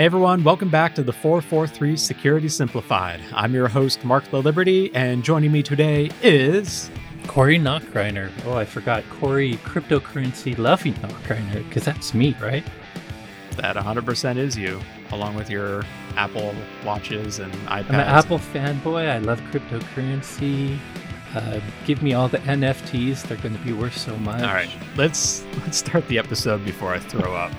Hey everyone, welcome back to the 443 Security Simplified. I'm your host, Mark Laliberte, and joining me today is. Corey Nachreiner. Oh, I forgot. Corey Cryptocurrency Loving Nachreiner, because that's me, right? That 100% is you, along with your Apple Watches and iPads. I'm an Apple fanboy. I love cryptocurrency. Uh, give me all the NFTs. They're going to be worth so much. All right, let's let's start the episode before I throw up.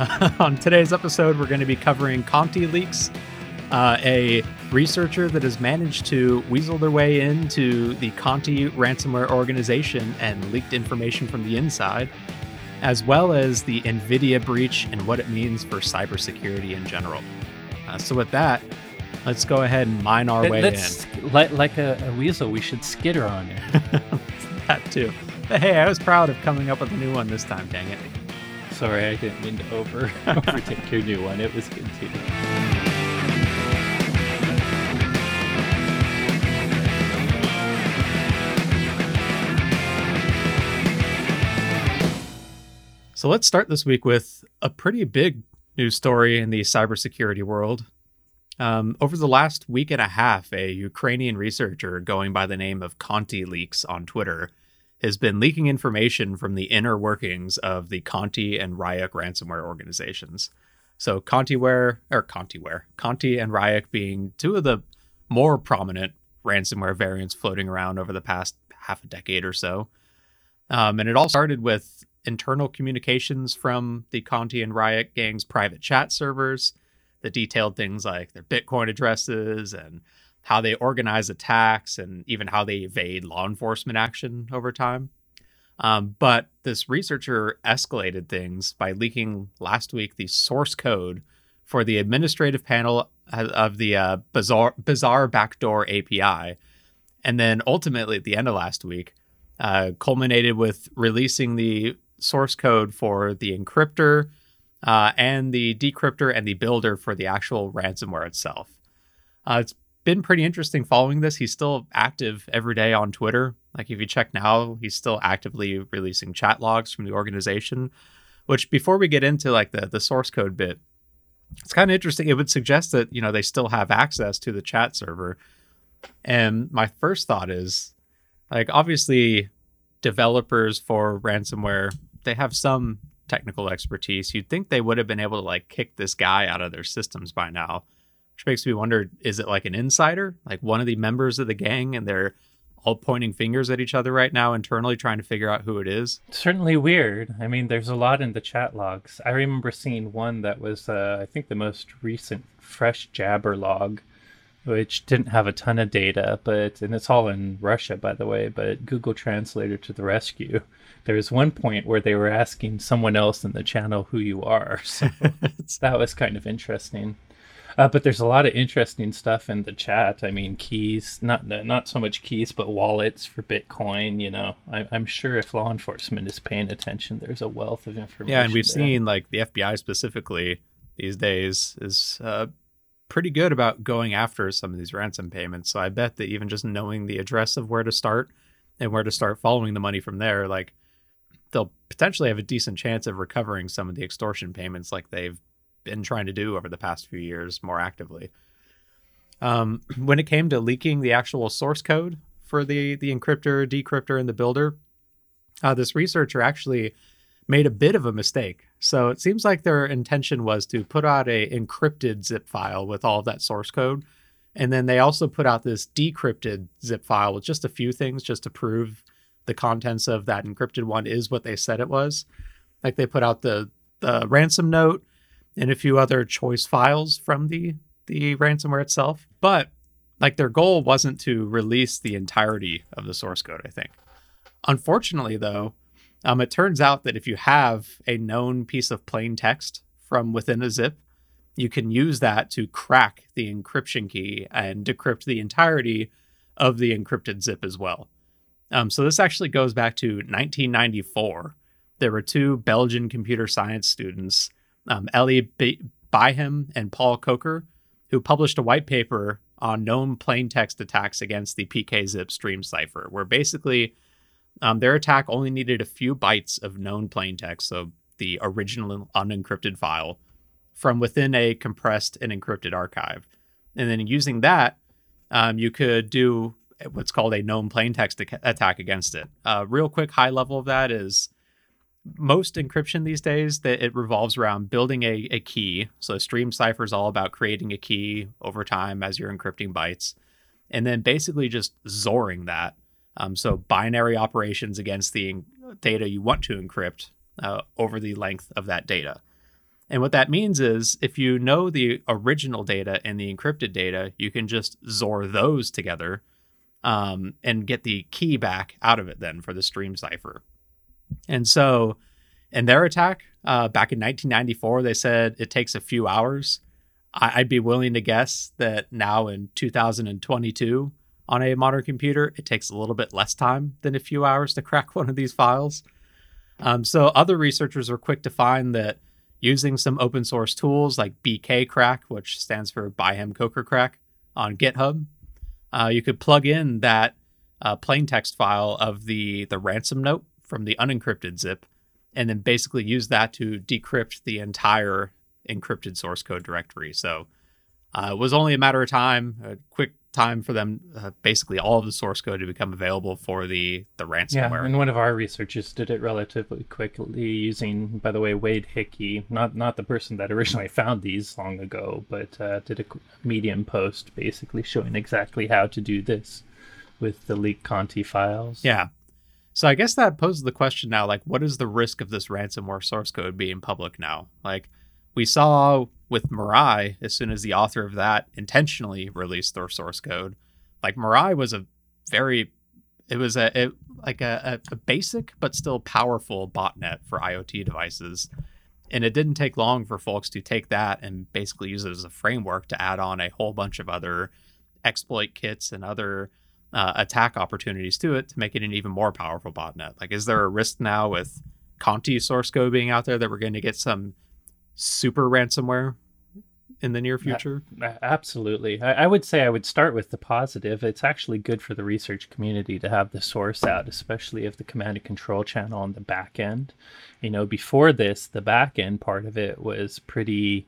On today's episode, we're going to be covering Conti leaks, uh, a researcher that has managed to weasel their way into the Conti ransomware organization and leaked information from the inside, as well as the NVIDIA breach and what it means for cybersecurity in general. Uh, so, with that, let's go ahead and mine our way Let's, in. Like, like a, a, weasel, we should skitter on it. that too. But hey, I was proud of coming up with a new one this time, dang it. Sorry, I didn't mean to over overtake your new one. It was good too. So let's start this week with a pretty big news story in the cybersecurity world. Um, over the last week and a half, a Ukrainian researcher going by the name of Conti Leaks on Twitter has been leaking information from the inner workings of the Conti and Ryuk ransomware organizations. So Contiware or Contiware, Conti and Ryuk being two of the more prominent ransomware variants floating around over the past half a decade or so. Um, and it all started with internal communications from the Conti and Ryuk gang's private chat servers that detailed things like their Bitcoin addresses and how they organize attacks and even how they evade law enforcement action over time. Um, but this researcher escalated things by leaking last week the source code for the administrative panel of the uh, Bazar, Bazar Backdoor API. And then ultimately, at the end of last week, uh, culminated with releasing the source code for the encryptor uh, and the decryptor and the builder for the actual ransomware itself. Uh, it's been pretty interesting following this. He's still active every day on Twitter. Like if you check now, he's still actively releasing chat logs from the organization. Which before we get into like the the source code bit, it's kind of interesting. It would suggest that you know they still have access to the chat server. And my first thought is, like obviously, developers for ransomware they have some technical expertise. You'd think they would have been able to like kick this guy out of their systems by now which makes me wonder is it like an insider? Like one of the members of the gang and they're all pointing fingers at each other right now internally trying to figure out who it is? Certainly weird. I mean there's a lot in the chat logs. I remember seeing one that was uh, i think the most recent fresh jabber log which didn't have a ton of data but and it's all in russia by the way but google translator to the rescue. There was one point where they were asking someone else in the channel who you are so that was kind of interesting uh, but there's a lot of interesting stuff in the chat. I mean, keys, not not so much keys, but wallets for Bitcoin. You know, I, am sure if law enforcement is paying attention, there's a wealth of information. Yeah, and we've there. seen like the FBI specifically these days is uh, pretty good about going after some of these ransom payments. So I bet that even just knowing the address of where to start and where to start following the money from there, like they'll potentially have a decent chance of recovering some of the extortion payments like they've been trying to do over the past few years more actively. Um, when it came to leaking the actual source code for the the encryptor, decryptor, and the builder, uh, this researcher actually made a bit of a mistake. So it seems like their intention was to put out a encrypted zip file with all of that source code, and then they also put out this decrypted zip file with just a few things, just to prove the contents of that encrypted one is what they said it was. Like they put out the the ransom note and a few other choice files from the the ransomware itself. But like their goal wasn't to release the entirety of the source code, I think. Unfortunately, though, um, it turns out that if you have a known piece of plain text from within a zip, you can use that to crack the encryption key and decrypt the entirety of the encrypted zip as well. Um, so this actually goes back to 1994. There were two Belgian computer science students um, Eli B- Biham and Paul Kocher, who published a white paper on known plain text attacks against the PKZip stream cipher, where basically um, their attack only needed a few bytes of known plain text, so the original unencrypted file, from within a compressed and encrypted archive. And then using that, um, you could do what's called a known plain text attack against it. A uh, real quick high level of that is most encryption these days that it revolves around building a, a key. So stream cipher is all about creating a key over time as you're encrypting bytes, and then basically just XORing that. Um, so binary operations against the data you want to encrypt uh, over the length of that data. And what that means is if you know the original data and the encrypted data, you can just XOR those together um, and get the key back out of it then for the stream cipher. And so in their attack uh, back in 1994, they said it takes a few hours. I- I'd be willing to guess that now in 2022 on a modern computer, it takes a little bit less time than a few hours to crack one of these files. Um, so other researchers were quick to find that using some open source tools like bkcrack, which stands for Biham Kocher Crack, on GitHub, uh, you could plug in that uh, plain text file of the the ransom note from the unencrypted zip, and then basically use that to decrypt the entire encrypted source code directory. So uh, it was only a matter of time, a quick time for them, uh, basically all of the source code to become available for the the ransomware. Yeah, and one of our researchers did it relatively quickly using, by the way, Wade Hickey, not not the person that originally found these long ago, but uh, did a Medium post basically showing exactly how to do this with the leak Conti files. Yeah. So I guess that poses the question now, like, what is the risk of this ransomware source code being public now? Like, we saw with Mirai, as soon as the author of that intentionally released their source code, like Mirai was a very, it was a it, like a, a basic but still powerful botnet for IoT devices. And it didn't take long for folks to take that and basically use it as a framework to add on a whole bunch of other exploit kits and other uh, attack opportunities to it to make it an even more powerful botnet. Like, is there a risk now with Conti source code being out there that we're going to get some super ransomware in the near future? absolutely. I, I, would say I would start with the positive. It's actually good for the research community to have the source out, especially of the command and control channel on the back end. You know, before this, the back end part of it was pretty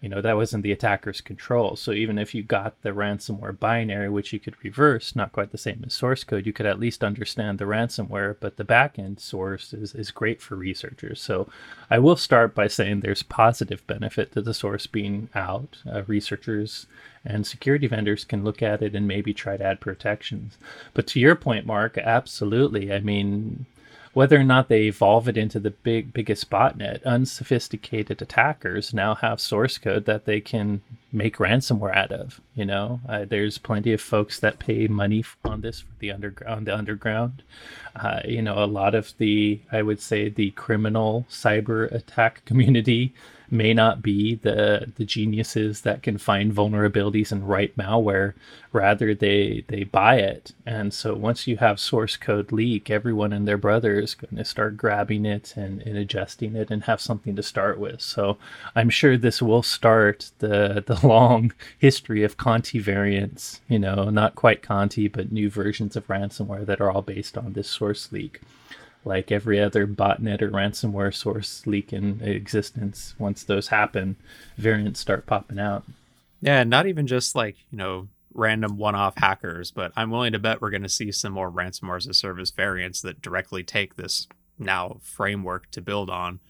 you know that wasn't the attacker's control. So even if you got the ransomware binary which you could reverse not quite the same as source code you could at least understand the ransomware but the backend source is, is great for researchers. So i will start by saying there's positive benefit to the source being out. Uh, researchers and security vendors can look at it and maybe try to add protections. But to your point mark absolutely. I mean whether or not they evolve it into the big biggest botnet, unsophisticated attackers now have source code that they can make ransomware out of. You know, uh, there's plenty of folks that pay money on this for the underground. The underground, uh, you know, a lot of the I would say the criminal cyber attack community may not be the the geniuses that can find vulnerabilities and write malware. Rather they they buy it. And so once you have source code leak everyone and their brother is going to start grabbing it and, and adjusting it and have something to start with. So i'm sure this will start the the long history of conti variants you know not quite conti but new versions of ransomware that are all based on this source leak like every other botnet or ransomware source leak in existence. Once those happen, variants start popping out. Yeah, not even just like, you know, random one off hackers, but I'm willing to bet we're going to see some more ransomware as a service variants that directly take this now framework to build on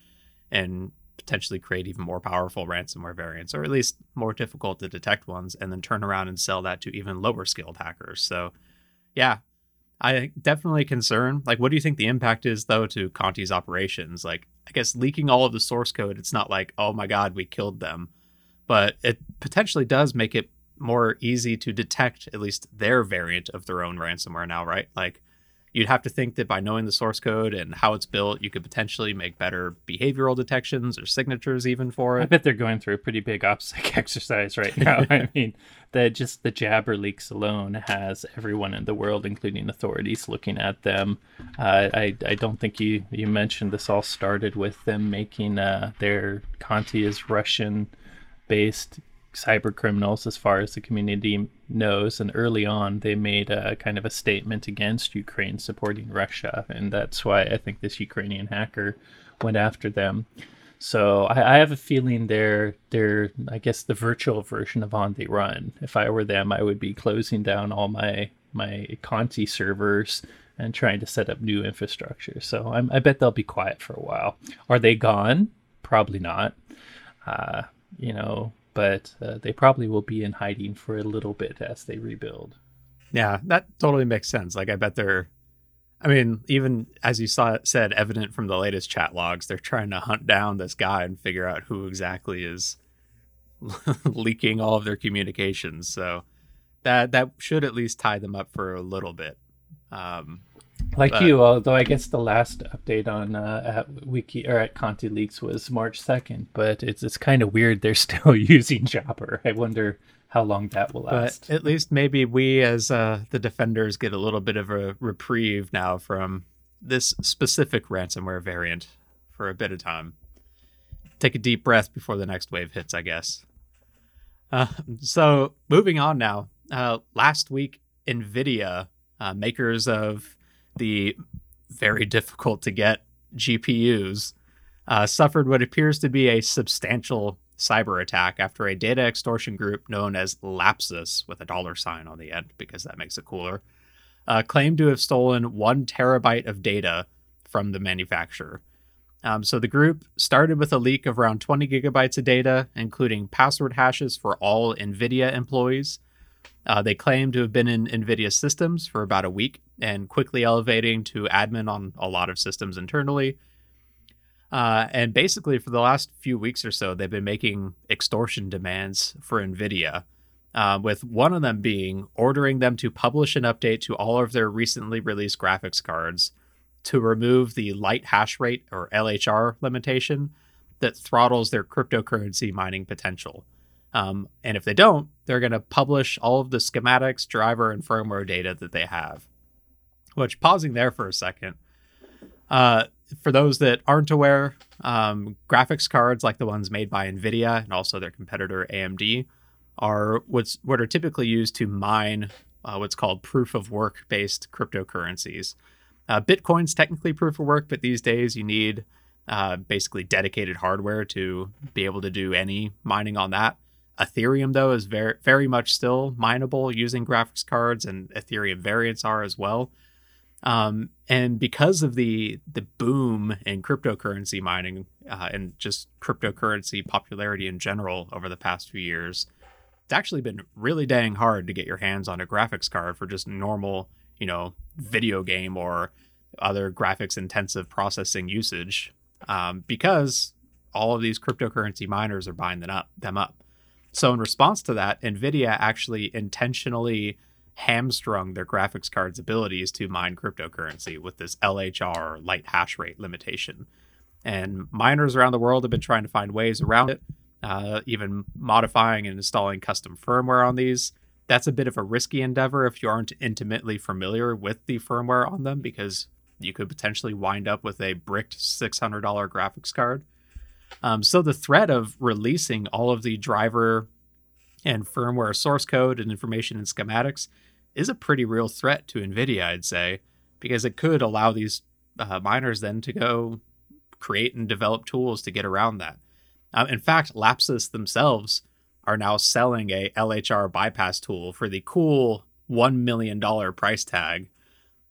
and potentially create even more powerful ransomware variants, or at least more difficult to detect ones, and then turn around and sell that to even lower skilled hackers. So, yeah, I definitely concern. Like, what do you think the impact is though to Conti's operations? Like, I guess leaking all of the source code, it's not like, oh my god, we killed them, but it potentially does make it more easy to detect at least their variant of their own ransomware now, right? Like, you'd have to think that by knowing the source code and how it's built, you could potentially make better behavioral detections or signatures even for it. I bet they're going through a pretty big OPSEC exercise right now. I mean, the just the Jabber leaks alone has everyone in the world, including authorities, looking at them. Uh, I I don't think you you mentioned this all started with them making uh, their Conti is Russian based cyber criminals as far as the community knows and early on they made a kind of a statement against ukraine supporting russia and that's why i think this ukrainian hacker went after them So I, I, have a feeling they're they're I guess the virtual version of On the Run. If I were them, I would be closing down all my my Conti servers and trying to set up new infrastructure. So I'm, i bet they'll be quiet for a while. Are they gone? Probably not. Uh, you know, but uh, they probably will be in hiding for a little bit as they rebuild. Yeah, that totally makes sense. Like I bet they're I mean, even as you saw said, evident from the latest chat logs, they're trying to hunt down this guy and figure out who exactly is leaking all of their communications. So that that should at least tie them up for a little bit. Um, like but, you, although I guess the last update on uh, at Wiki or at Conti Leaks was March second, but it's it's kind of weird they're still using Jabber. I wonder how long that will last. But at least maybe we, as uh, the defenders, get a little bit of a reprieve now from this specific ransomware variant for a bit of time. Take a deep breath before the next wave hits, I guess. Uh, so, moving on now. Uh, last week, NVIDIA, uh, makers of the very difficult to get GPUs, uh, suffered what appears to be a substantial cyber attack after a data extortion group known as Lapsus, with a dollar sign on the end because that makes it cooler, uh, claimed to have stolen one terabyte of data from the manufacturer. Um, so the group started with a leak of around 20 gigabytes of data, including password hashes for all NVIDIA employees. Uh, they claim to have been in NVIDIA systems for about a week and quickly elevating to admin on a lot of systems internally uh, and basically, for the last few weeks or so, they've been making extortion demands for NVIDIA, uh, with one of them being ordering them to publish an update to all of their recently released graphics cards to remove the light hash rate or LHR limitation that throttles their cryptocurrency mining potential. Um, and if they don't, they're going to publish all of the schematics, driver, and firmware data that they have. Which, pausing there for a second, uh, for those that aren't aware, um, graphics cards like the ones made by NVIDIA and also their competitor AMD are what's what are typically used to mine uh, what's called proof of work based cryptocurrencies. Uh, Bitcoin's technically proof of work, but these days you need uh, basically dedicated hardware to be able to do any mining on that. Ethereum, though, is very very much still mineable using graphics cards, and Ethereum variants are as well. Um, and because of the the boom in cryptocurrency mining uh, and just cryptocurrency popularity in general over the past few years, it's actually been really dang hard to get your hands on a graphics card for just normal, you know, video game or other graphics intensive processing usage, um, because all of these cryptocurrency miners are buying them up. Them up. So in response to that, Nvidia actually intentionally hamstrung their graphics card's abilities to mine cryptocurrency with this LHR light hash rate limitation. And miners around the world have been trying to find ways around it, uh, even modifying and installing custom firmware on these. That's a bit of a risky endeavor if you aren't intimately familiar with the firmware on them, because you could potentially wind up with a bricked $600 graphics card. Um, so the threat of releasing all of the driver and firmware source code and information and schematics is a pretty real threat to NVIDIA, I'd say, because it could allow these uh, miners then to go create and develop tools to get around that. Um, in fact, Lapsus themselves are now selling a LHR bypass tool for the cool $1 million price tag,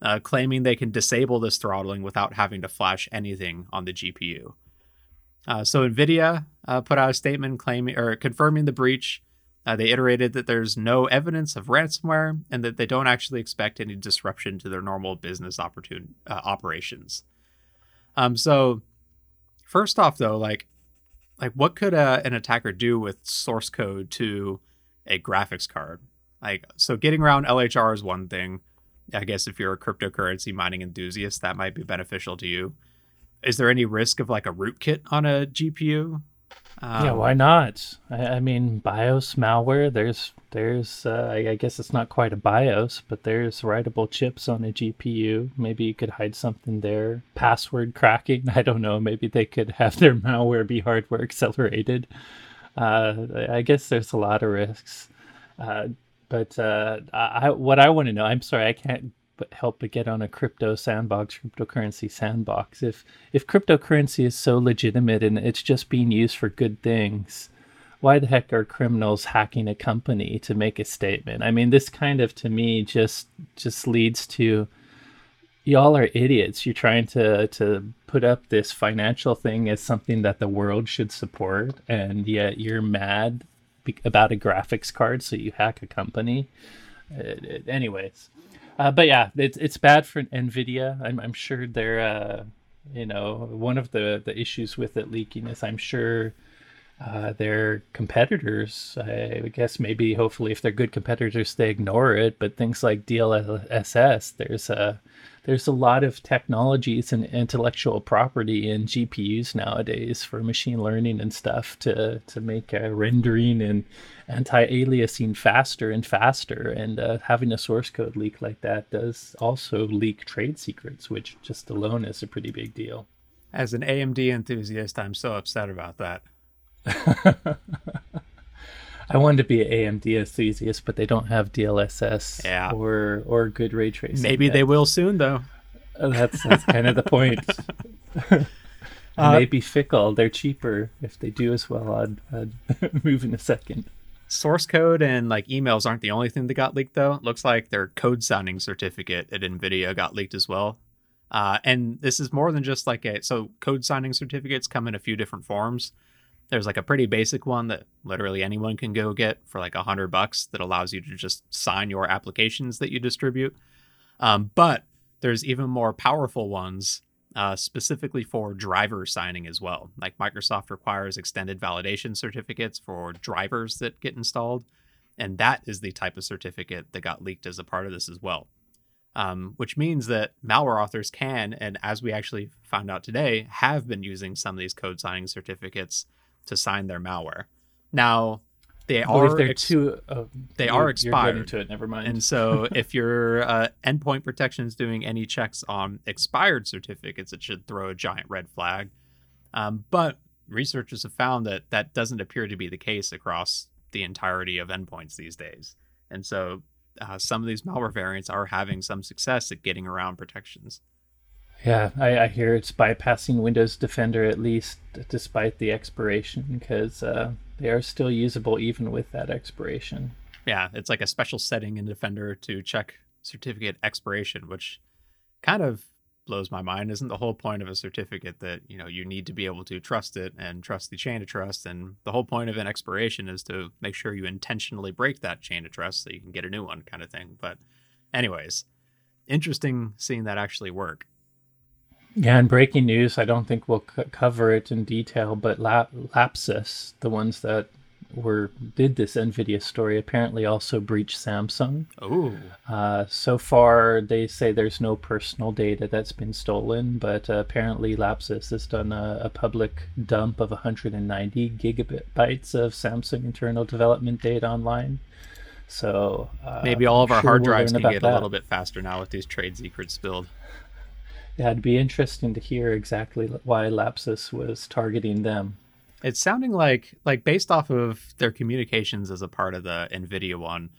uh, claiming they can disable this throttling without having to flash anything on the GPU. Uh, so NVIDIA uh, put out a statement claiming or confirming the breach uh, they iterated that there's no evidence of ransomware and that they don't actually expect any disruption to their normal business opportun- uh, operations. Um, so, first off, though, like, like what could uh, an attacker do with source code to a graphics card? Like, so getting around LHR is one thing. I guess if you're a cryptocurrency mining enthusiast, that might be beneficial to you. Is there any risk of like a rootkit on a GPU? Um, yeah, why not? I, I, mean, BIOS malware. There's, there's. Uh, I, I, guess it's not quite a BIOS, but there's writable chips on a GPU. Maybe you could hide something there. Password cracking. I don't know. Maybe they could have their malware be hardware accelerated. Uh, I guess there's a lot of risks. Uh, but uh, I, what I want to know, I'm sorry, I can't but help but get on a crypto sandbox, cryptocurrency sandbox. If if cryptocurrency is so legitimate and it's just being used for good things, why the heck are criminals hacking a company to make a statement? I mean, this kind of to me just just leads to y'all are idiots. You're trying to to put up this financial thing as something that the world should support, and yet you're mad about a graphics card, so you hack a company. It, anyways, uh, but yeah, it's it's bad for Nvidia. I'm I'm sure they're uh, you know one of the the issues with it leaking is I'm sure uh, their competitors. I guess maybe hopefully if they're good competitors they ignore it. But things like DLSS, there's a there's a lot of technologies and intellectual property in GPUs nowadays for machine learning and stuff to to make uh, rendering and anti-aliasing faster and faster. And uh, having a source code leak like that does also leak trade secrets, which just alone is a pretty big deal. As an AMD enthusiast, I'm so upset about that. I wanted to be an AMD enthusiast, but they don't have DLSS yeah. or or good ray tracing. Maybe yet. they will soon, though. Uh, that's that's kind of the point. uh, may be fickle. They're cheaper. If they do as well, I'd, I'd move in a second. Source code and like emails aren't the only thing that got leaked, though. It looks like their code signing certificate at NVIDIA got leaked as well. Uh, and this is more than just like a so code signing certificates come in a few different forms. There's like a pretty basic one that literally anyone can go get for like a hundred bucks that allows you to just sign your applications that you distribute. Um, but there's even more powerful ones uh, specifically for driver signing as well. Like Microsoft requires extended validation certificates for drivers that get installed. And that is the type of certificate that got leaked as a part of this as well. Um, which means that malware authors can, and as we actually found out today, have been using some of these code signing certificates to sign their malware. Now, they well, are they're ex- too. Uh, they are expired. to it. Never mind. And so, if your uh, endpoint protection is doing any checks on expired certificates, it should throw a giant red flag. Um, but researchers have found that that doesn't appear to be the case across the entirety of endpoints these days. And so, uh, some of these malware variants are having some success at getting around protections. Yeah, I, I, hear it's bypassing Windows Defender at least, despite the expiration, because uh, they are still usable even with that expiration. Yeah, it's like a special setting in Defender to check certificate expiration, which kind of blows my mind. Isn't the whole point of a certificate that you know you need to be able to trust it and trust the chain of trust? And the whole point of an expiration is to make sure you intentionally break that chain of trust so you can get a new one, kind of thing. But, anyways, interesting seeing that actually work. Yeah, and breaking news, I don't think we'll c- cover it in detail, but Lap- Lapsus, the ones that were did this Nvidia story, apparently also breached Samsung. Oh. Uh, so far, they say there's no personal data that's been stolen, but uh, apparently Lapsus has done a, a, public dump of 190 gigabytes of Samsung internal development data online. So uh, maybe all of our sure hard drives we'll can get that. a little bit faster now with these trade secrets spilled. Yeah, it'd be interesting to hear exactly why Lapsus was targeting them. It's sounding like like based off of their communications as a part of the Nvidia one,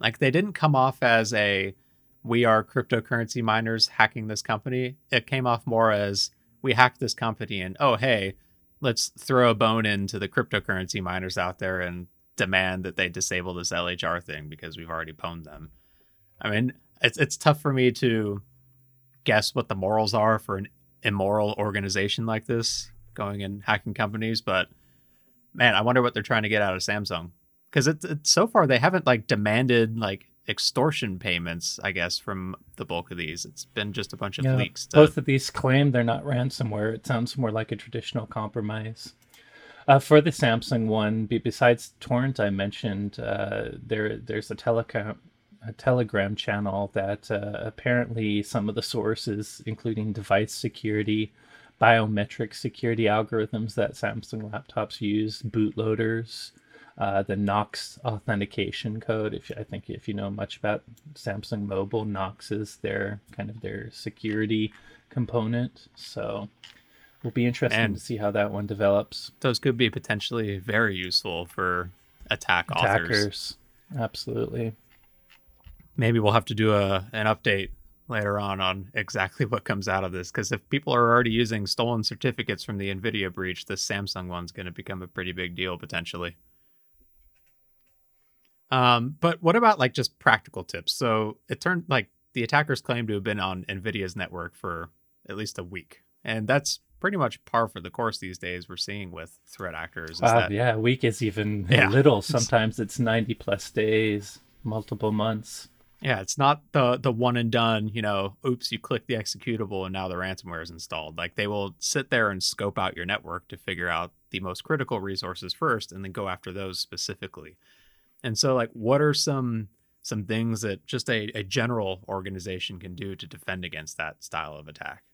like they didn't come off as a we are cryptocurrency miners hacking this company. It came off more as we hacked this company and oh hey, let's throw a bone into the cryptocurrency miners out there and demand that they disable this LHR thing because we've already pwned them. I mean, it's it's tough for me to guess what the morals are for an immoral organization like this going and hacking companies, but man, I wonder what they're trying to get out of Samsung because it's, it's so far they haven't like demanded like extortion payments, I guess, from the bulk of these. It's been just a bunch of yeah, leaks. To... Both of these claim they're not ransomware. It sounds more like a traditional compromise. Uh, for the Samsung one, besides torrent I mentioned, uh, there there's a telecom a Telegram channel that uh, apparently some of the sources, including device security, biometric security algorithms that Samsung laptops use, bootloaders, uh, the Knox authentication code. If I think if you know much about Samsung Mobile, Knox is their kind of their security component. So we'll be interesting and to see how that one develops. Those could be potentially very useful for attack Attackers. authors. Absolutely maybe we'll have to do a an update later on on exactly what comes out of this because if people are already using stolen certificates from the Nvidia breach, this Samsung one's going to become a pretty big deal potentially. Um, but what about like just practical tips? So it turned like the attackers claim to have been on Nvidia's network for at least a week, and that's pretty much par for the course these days. We're seeing with threat actors. Uh, that, yeah, a week is even Yeah. little. Sometimes it's ninety plus days, multiple months. Yeah, it's not the the one and done, you know, oops, you click the executable and now the ransomware is installed. Like they will sit there and scope out your network to figure out the most critical resources first and then go after those specifically. And so like what are some some things that just a, a general organization can do to defend against that style of attack?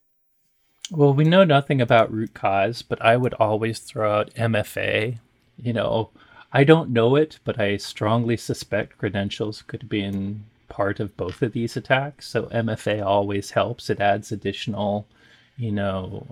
Well, we know nothing about root cause, but I would always throw out MFA. You know, I don't know it, but I strongly suspect credentials could be in part of both of these attacks. So MFA always helps. It adds additional, you know,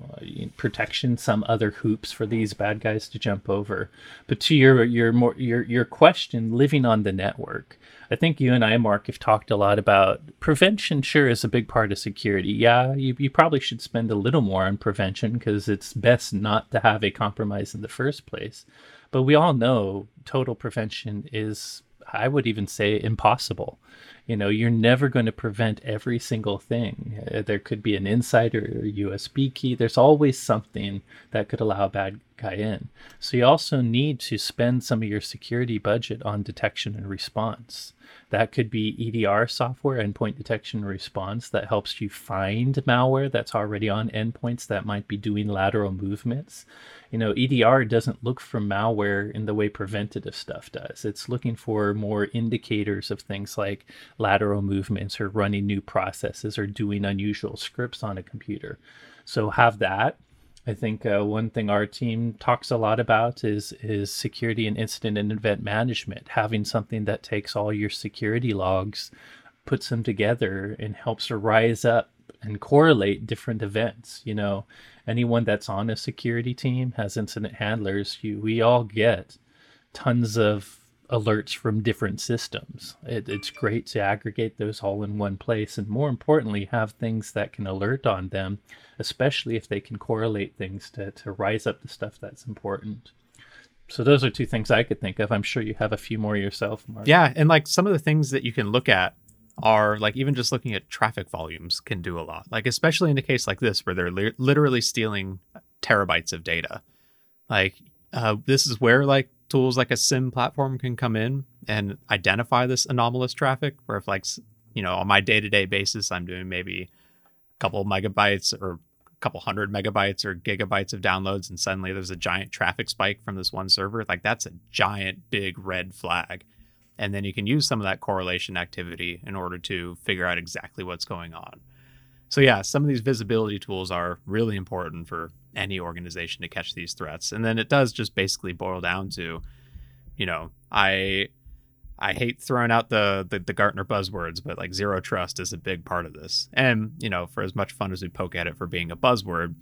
protection, some other hoops for these bad guys to jump over. But to your your more your your question, living on the network. I think you and I, Mark, have talked a lot about prevention. Sure, is a big part of security. Yeah, you, you probably should spend a little more on prevention because it's best not to have a compromise in the first place. But we all know total prevention is, I would even say, impossible. You know, you're never going to prevent every single thing. Uh, there could be an insider or USB key. There's always something that could allow a bad guy in. So you also need to spend some of your security budget on detection and response. That could be EDR software, endpoint detection and response, that helps you find malware that's already on endpoints that might be doing lateral movements. You know, EDR doesn't look for malware in the way preventative stuff does. It's looking for more indicators of things like lateral movements or running new processes or doing unusual scripts on a computer. So have that. I think uh, one thing our team talks a lot about is is security and incident and event management. Having something that takes all your security logs, puts them together, and helps to rise up and correlate different events. You know, anyone that's on a security team has incident handlers. You, we all get tons of alerts from different systems. It, it's great to aggregate those all in one place, and more importantly, have things that can alert on them, especially if they can correlate things to, to rise up the stuff that's important. So those are two things I could think of. I'm sure you have a few more yourself, Mark. Yeah, and like some of the things that you can look at are like even just looking at traffic volumes can do a lot. Like especially in a case like this where they're li- literally stealing terabytes of data. Like uh, this is where like tools like a SIEM platform can come in and identify this anomalous traffic where if like you know on my day-to-day basis i'm doing maybe a couple megabytes or a couple hundred megabytes or gigabytes of downloads and suddenly there's a giant traffic spike from this one server like that's a giant big red flag. And then you can use some of that correlation activity in order to figure out exactly what's going on so yeah, some of these visibility tools are really important for any organization to catch these threats. And then it does just basically boil down to, you know, I I hate throwing out the, the the Gartner buzzwords, but like zero trust is a big part of this. And, you know, for as much fun as we poke at it for being a buzzword,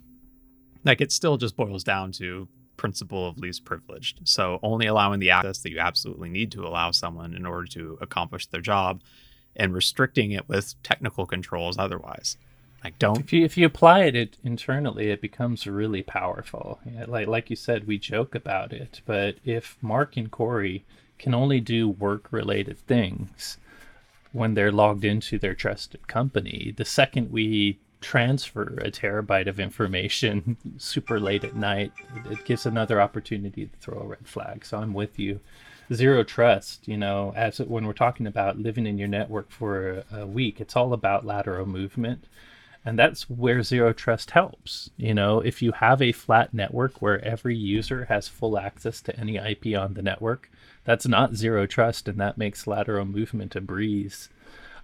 like it still just boils down to principle of least privileged. So only allowing the access that you absolutely need to allow someone in order to accomplish their job and restricting it with technical controls otherwise. Don't If you if you apply it, it internally, it becomes really powerful. Yeah, like like you said, we joke about it, but if Mark and Corey can only do work related things when they're logged into their trusted company, the second we transfer a terabyte of information super late at night, it, gives another opportunity to throw a red flag. So I'm with you. Zero trust, you know, as when we're talking about living in your network for a, a week, it's all about lateral movement. And that's where zero trust helps. You know, if you have a flat network where every user has full access to any IP on the network, that's not zero trust, and that makes lateral movement a breeze.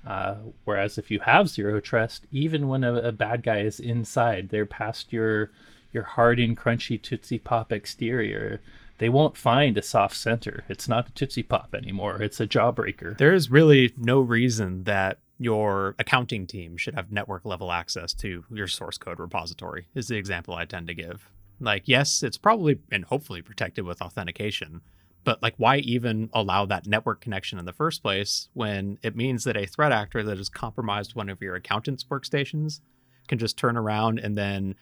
Uh, whereas if you have zero trust, even when a, a bad guy is inside, they're past your your hard and crunchy Tootsie Pop exterior. They won't find a soft center. It's not a Tootsie Pop anymore. It's a jawbreaker. there is really no reason that your accounting team should have network level access to your source code repository is the example i tend to give. Like yes it's probably and hopefully protected with authentication but like why even allow that network connection in the first place when it means that a threat actor that has compromised one of your accountant's workstations can just turn around and then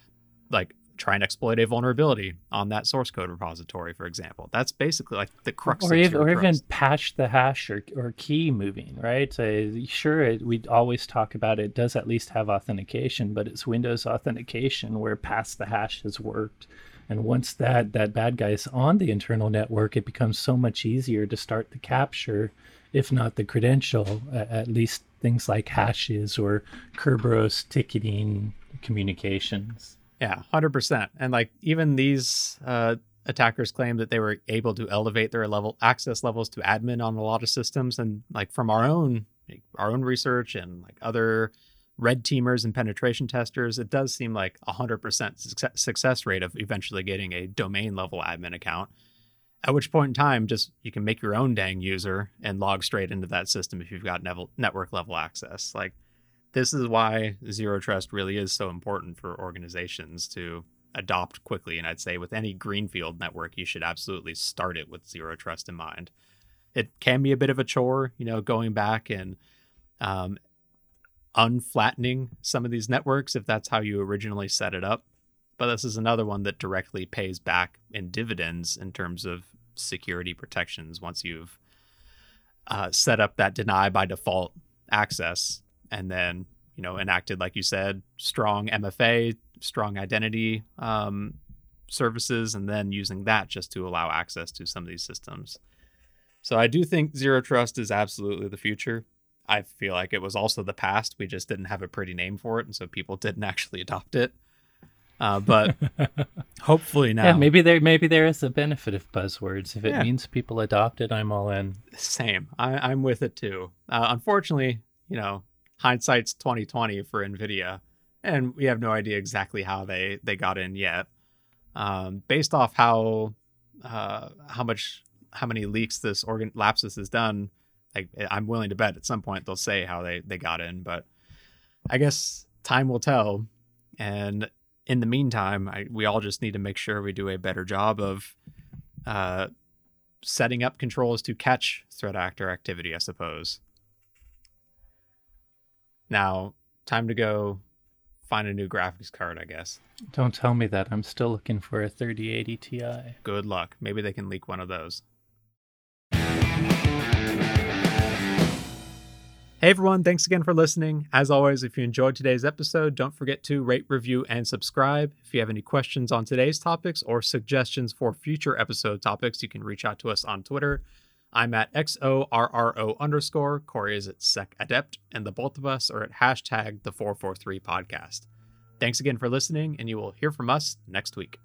like try and exploit a vulnerability on that source code repository, for example. That's basically like the crux or even, or even pass the hash or, or key moving, right? So sure, it, we always talk about it does at least have authentication, but it's Windows authentication where pass the hash has worked. And once that that bad guy is on the internal network, it becomes so much easier to start the capture, if not the credential, a- at least things like hashes or Kerberos ticketing communications. Yeah, hundred percent. And like even these uh, attackers claim that they were able to elevate their level access levels to admin on a lot of systems, and like from our own like, our own research and like other red teamers and penetration testers, it does seem like a hundred percent success rate of eventually getting a domain level admin account. At which point in time, just you can make your own dang user and log straight into that system if you've got network level access. Like this is why zero trust really is so important for organizations to adopt quickly. And I'd say with any greenfield network, you should absolutely start it with zero trust in mind. It can be a bit of a chore, you know, going back and um, unflattening some of these networks if that's how you originally set it up. But this is another one that directly pays back in dividends in terms of security protections once you've uh, set up that deny by default access and then you know enacted like you said strong mfa strong identity um, services and then using that just to allow access to some of these systems so i do think zero trust is absolutely the future i feel like it was also the past we just didn't have a pretty name for it and so people didn't actually adopt it uh, but hopefully now Yeah, maybe there maybe there is a benefit of buzzwords. If it Yeah. means people adopt it, I'm all in. same I, i'm with it too uh, unfortunately you know hindsight's 2020 for nvidia and we have no idea exactly how they they got in yet. Um, based off how uh, how much how many leaks this organ lapsus has done like i'm willing to bet at some point they'll say how they they got in but i guess time will tell. And in the meantime I, we all just need to make sure we do a better job of uh, setting up controls to catch threat actor activity i suppose now time to go find a new graphics card i guess Don't tell me that. I'm still looking for a 3080 Ti. good luck maybe they can leak one of those Hey everyone, thanks again for listening. As always, if you enjoyed today's episode, don't forget to rate, review, and subscribe. If you have any questions on today's topics or suggestions for future episode topics, you can reach out to us on Twitter. I'm at XORRO underscore, Corey is at SecAdept, and the both of us are at hashtag the 443 podcast. Thanks again for listening, and you will hear from us next week.